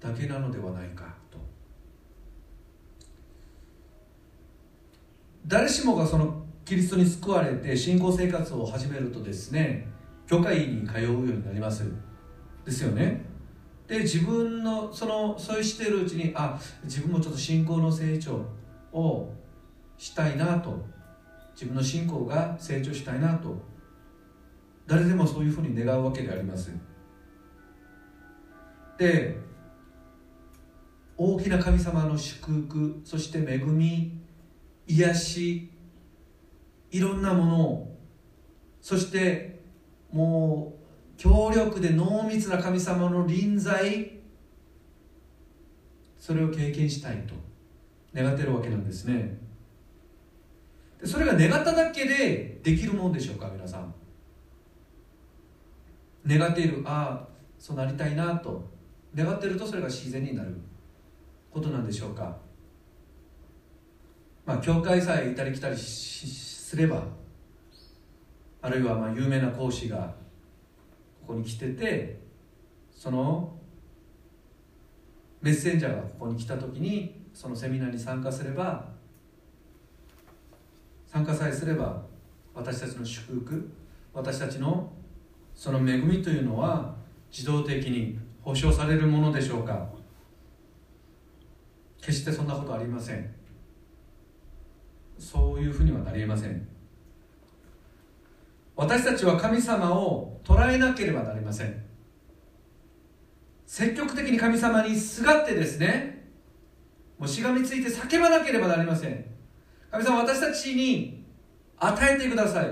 だけなのではないかと。誰しもがそのキリストに救われて信仰生活を始めるとですね教会に通うようになります。ですよね。で自分のそのそうしているうちにあ自分もちょっと信仰の成長をしたいなと。自分の信仰が成長したいなと。誰でもそういうふうに願うわけであります。で大きな神様の祝福そして恵み癒しいろんなものをそしてもう強力で濃密な神様の臨在それを経験したいと。願ってるわけなんですね。でそれが願っただけでできるもんでしょうか皆さん。願っているああそうなりたいなと。願ってるとそれが自然になることなんでしょうか。まあ教会さえいたり来たりすればあるいはまあ有名な講師がここに来ててそのメッセンジャーがここに来た時にそのセミナーに参加すれば参加さえすれば私たちの祝福私たちのその恵みというのは自動的に保証されるものでしょうか。決してそんなことありません。そういうふうにはなりえません。私たちは神様を捉えなければなりません。積極的に神様にすがってですねもうしがみついて叫ばなければなりません。神様私たちに与えてください。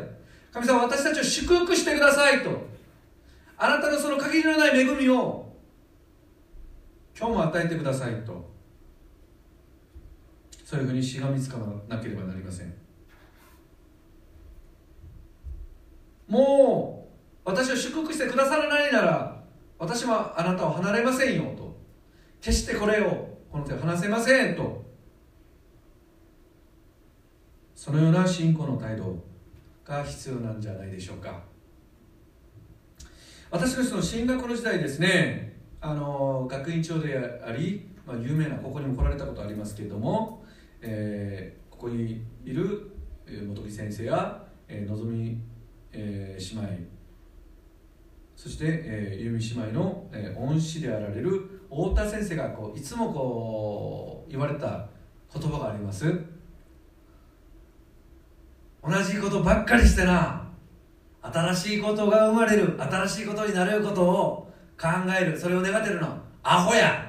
神様私たちを祝福してくださいと。あなたのその限りのない恵みを今日も与えてくださいと。そういうふうにしがみつかなければなりません。もう私を祝福してくださらないなら私はあなたを離れませんよと。決してこれをこの手を離せませんと。そのような信仰の態度が必要なんじゃないでしょうか。私のその進学の時代ですね。あの学院長であり、まあ、有名なここにも来られたことありますけれども、えー、ここにいる本木先生や、えー、のぞみえー、姉妹そして、えー、由美姉妹の、えー、恩師であられる太田先生がこういつもこう言われた言葉があります。同じことばっかりしてな新しいことが生まれる新しいことになれることを考える。それを願ってるの。アホや。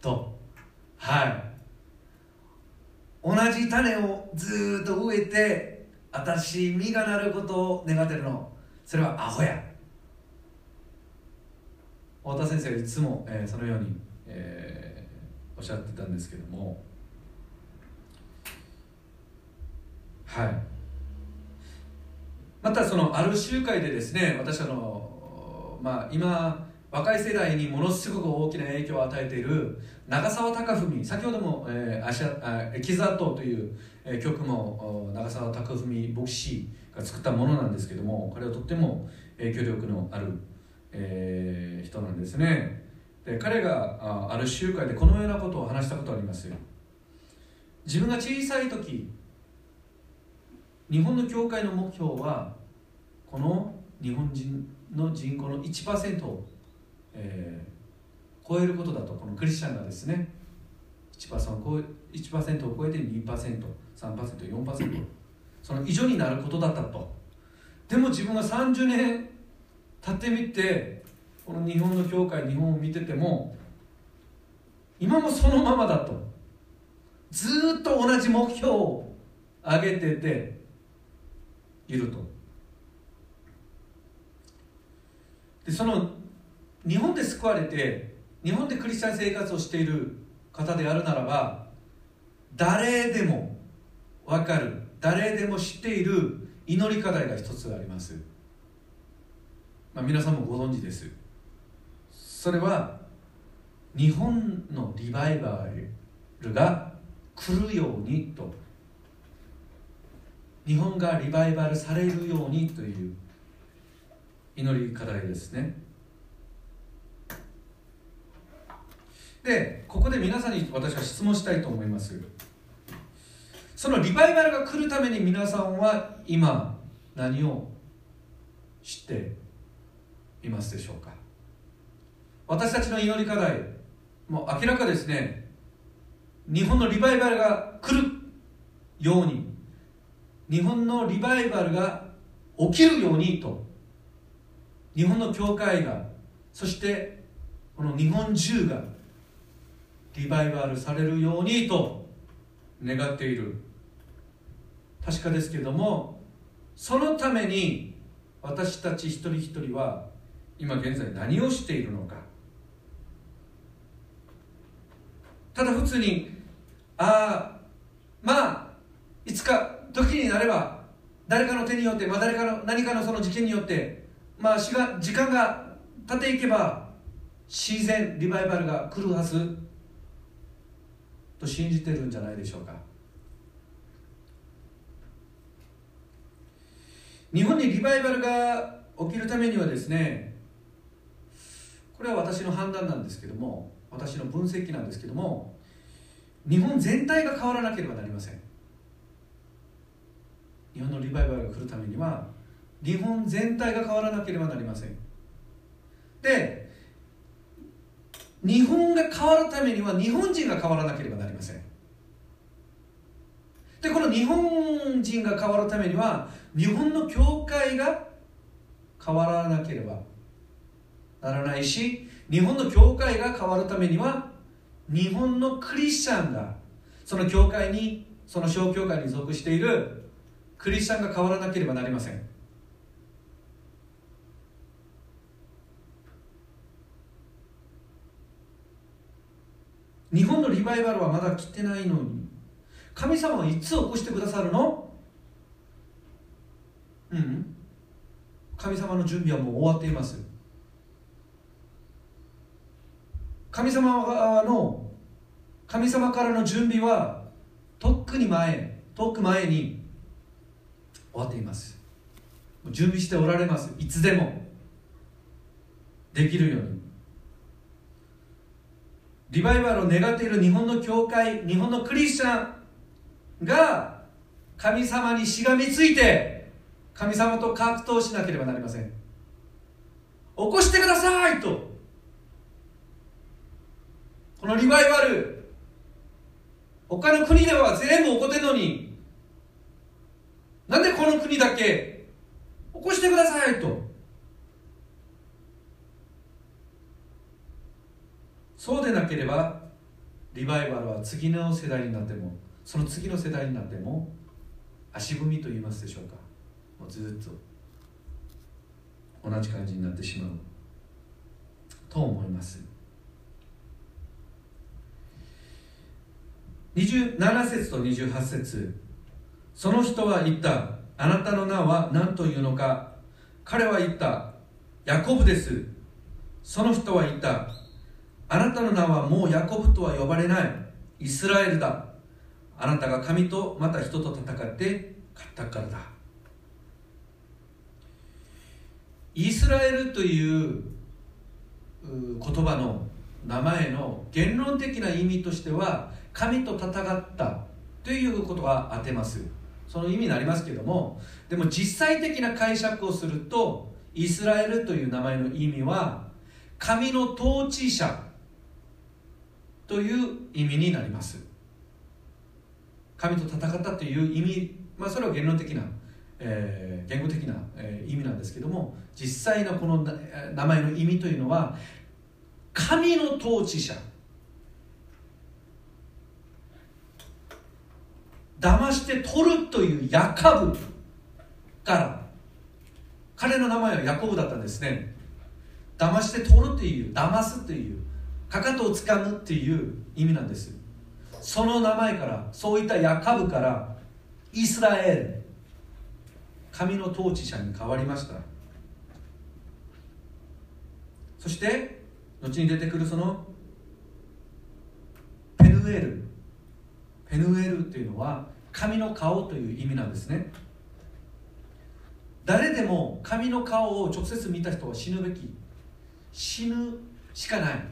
と。はい。同じ種をずっと植えて私身がなることを願ってるの。それはアホや。太田先生はいつも、えー、そのように、えー、おっしゃってたんですけどもはい。またそのある集会でですね私あのまあ今若い世代にものすごく大きな影響を与えている長澤貴文先ほども、えー、アシャキザートという、えー、曲も長澤貴文牧師が作ったものなんですけどもこれはとっても影響力のある、えー、人なんですね。で彼があある集会でこのようなことを話したことあります。よ自分が小さい時日本の教会の目標はこの日本人の人口の1%をえー、超えることだと。このクリスチャンがですね 1%, を超え1を超えて 2%3%4% その以上になることだったと。でも自分が30年経ってみてこの日本の教会日本を見てても今もそのままだと。ずっと同じ目標を上げてていると。でその日本で救われて日本でクリスチャン生活をしている方であるならば誰でも分かる誰でも知っている祈り課題が一つあります、まあ、皆さんもご存知です。それは日本のリバイバルが来るようにと。日本がリバイバルされるようにという祈り課題ですね。でここで皆さんに私は質問したいと思います。そのリバイバルが来るために皆さんは今何を知っていますでしょうか？私たちの祈り課題もう明らかですね。日本のリバイバルが来るように日本のリバイバルが起きるようにと日本の教会がそしてこの日本中がリバイバルされるようにと願っている。確かですけれどもそのために私たち一人一人は今現在何をしているのか。ただ普通にああまあいつか時になれば誰かの手によって、まあ、誰かの何かのその事件によってまあしが時間が経っていけば自然リバイバルが来るはず。と信じてるんじゃないでしょうか。日本にリバイバルが起きるためにはですねこれは私の判断なんですけども私の分析なんですけども日本全体が変わらなければなりません。日本のリバイバルが来るためには日本全体が変わらなければなりません。で日本が変わるためには日本人が変わらなければなりません。でこの日本人が変わるためには日本の教会が変わらなければならないし日本の教会が変わるためには日本のクリスチャンがその教会にその小教会に属しているクリスチャンが変わらなければなりません。日本のリバイバルはまだ来てないのに神様はいつ起こしてくださるの？うん。神様の準備はもう終わっています。神様の神様からの準備はとっくに前遠く前に終わっています。準備しておられます。いつでも。できるように。リバイバルを願っている日本の教会日本のクリスチャンが神様にしがみついて神様と格闘しなければなりません。起こしてくださいと。このリバイバル他の国では全部起こってんのになんでこの国だけ起こしてくださいと。そうでなければリバイバルは次の世代になってもその次の世代になっても足踏みと言いますでしょうか。もうずっと同じ感じになってしまう。と思います。27節と28節。その人は言った。あなたの名は何というのか。彼は言った。ヤコブです。その人は言った。あなたの名はもうヤコブとは呼ばれない。イスラエルだ。あなたが神とまた人と戦って勝ったからだ。イスラエルという言葉の名前の言論的な意味としては神と戦ったということが当てます。その意味になりますけどもでも実際的な解釈をするとイスラエルという名前の意味は神の統治者という意味になります。神と戦ったという意味、まあ、それは言論的な、えー、言語的な、えー、意味なんですけども実際のこの名前の意味というのは神の統治者騙して取るというヤカブから彼の名前はヤコブだったんですね。騙して取るという騙すというかかとをつかむっていう意味なんです。その名前からそういったヤカブからイスラエル神の統治者に変わりました。そして後に出てくるそのペヌエル。ペヌエルっていうのは神の顔という意味なんですね。誰でも神の顔を直接見た人は死ぬべき。死ぬしかない。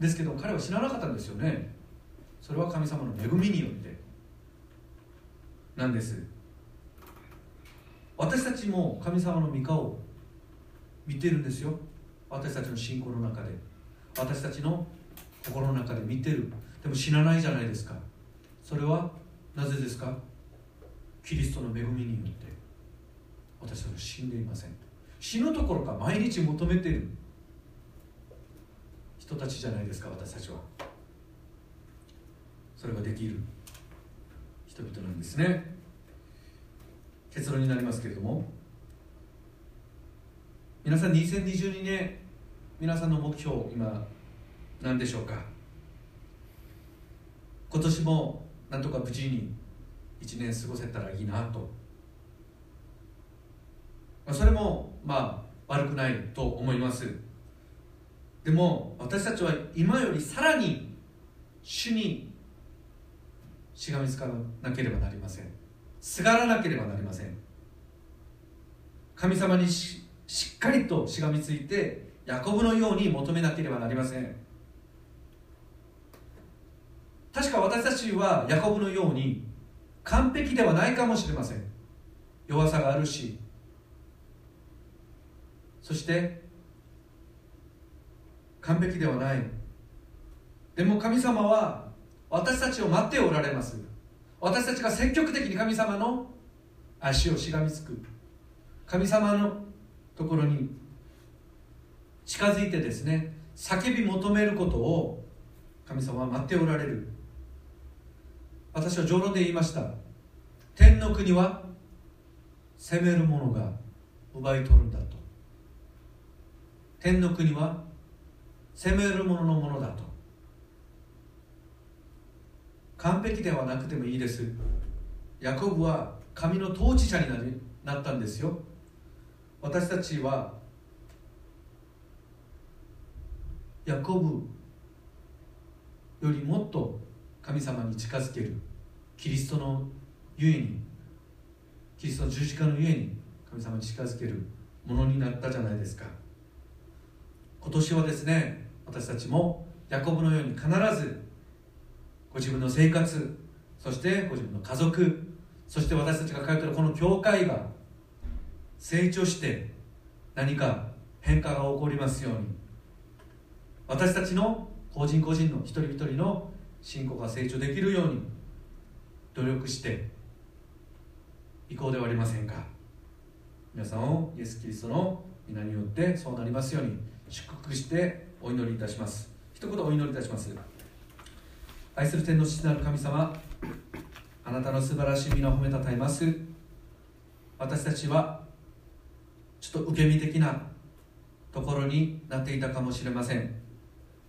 ですけど彼は死ななかったんですよね。それは神様の恵みによって。なんです。私たちも神様の御顔を見てるんですよ。私たちの信仰の中で。私たちの心の中で見てる。でも死なないじゃないですか。それはなぜですか？キリストの恵みによって。私は死んでいません。死ぬところか毎日求めている。人たちじゃないですか私たちは。それができる。人々なんですね。結論になりますけれども。皆さん2022年皆さんの目標今何でしょうか？今年もなんとか無事に1年過ごせたらいいなと。まあそれもまあ悪くないと思います。でも私たちは今よりさらに主にしがみつかなければなりません。すがらなければなりません。神様にしっかりとしがみついてヤコブのように求めなければなりません。確か私たちはヤコブのように完璧ではないかもしれません。弱さがあるし。そして完璧ではない。でも神様は私たちを待っておられます。私たちが積極的に神様の足をしがみつく。神様のところに近づいてですね叫び求めることを神様は待っておられる。私は上論で言いました。天の国は責める者が奪い取るんだと。天の国は責める者のものだと。完璧ではなくてもいいです。ヤコブは神の統治者になりなったんですよ。私たちはヤコブよりもっと神様に近づける。キリストのゆえにキリストの十字架のゆえに神様に近づけるものになったじゃないですか。今年はですね私たちもヤコブのように必ずご自分の生活そしてご自分の家族そして私たちが通っているこの教会が成長して何か変化が起こりますように私たちの個人個人の一人一人の信仰が成長できるように努力していこうではありませんか。皆さんをイエス・キリストの皆によってそうなりますように祝福してお祈りいたします。一言お祈りいたします。愛する天の父なる神様あなたの素晴らしい皆を褒めたたえます。私たちはちょっと受け身的なところになっていたかもしれません。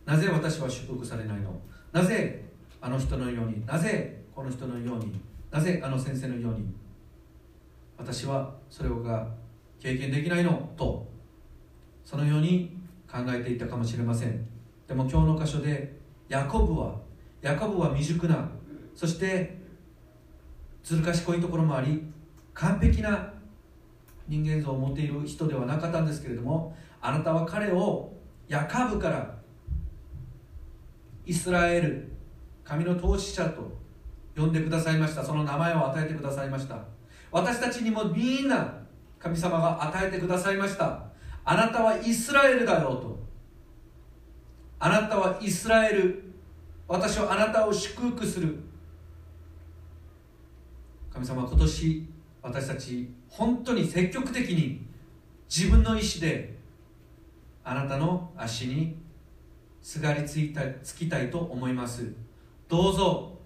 なぜ私は祝福されないの？なぜあの人のようになぜこの人のようになぜあの先生のように私はそれが経験できないのとそのように考えていたかもしれません。でも今日の箇所でヤコブはヤコブは未熟なそしてずる賢いところもあり完璧な人間像を持っている人ではなかったんですけれどもあなたは彼をヤカブからイスラエル神の統治者と呼んでくださいました。その名前を与えてくださいました。私たちにもみんな神様が与えてくださいました。あなたはイスラエルだよと。あなたはイスラエル。私はあなたを祝福する。神様今年私たち本当に積極的に自分の意思であなたの足にすがりついたつきたいと思います。どうぞ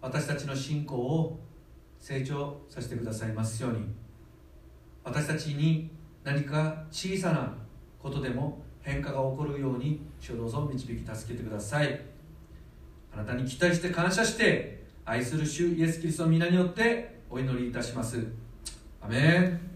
私たちの信仰を成長させてくださいますように。私たちに何か小さなことでも変化が起こるように主をどうぞ導き助けてください。あなたに期待して感謝して愛する主イエス・キリストの皆によってお祈りいたします。アメン。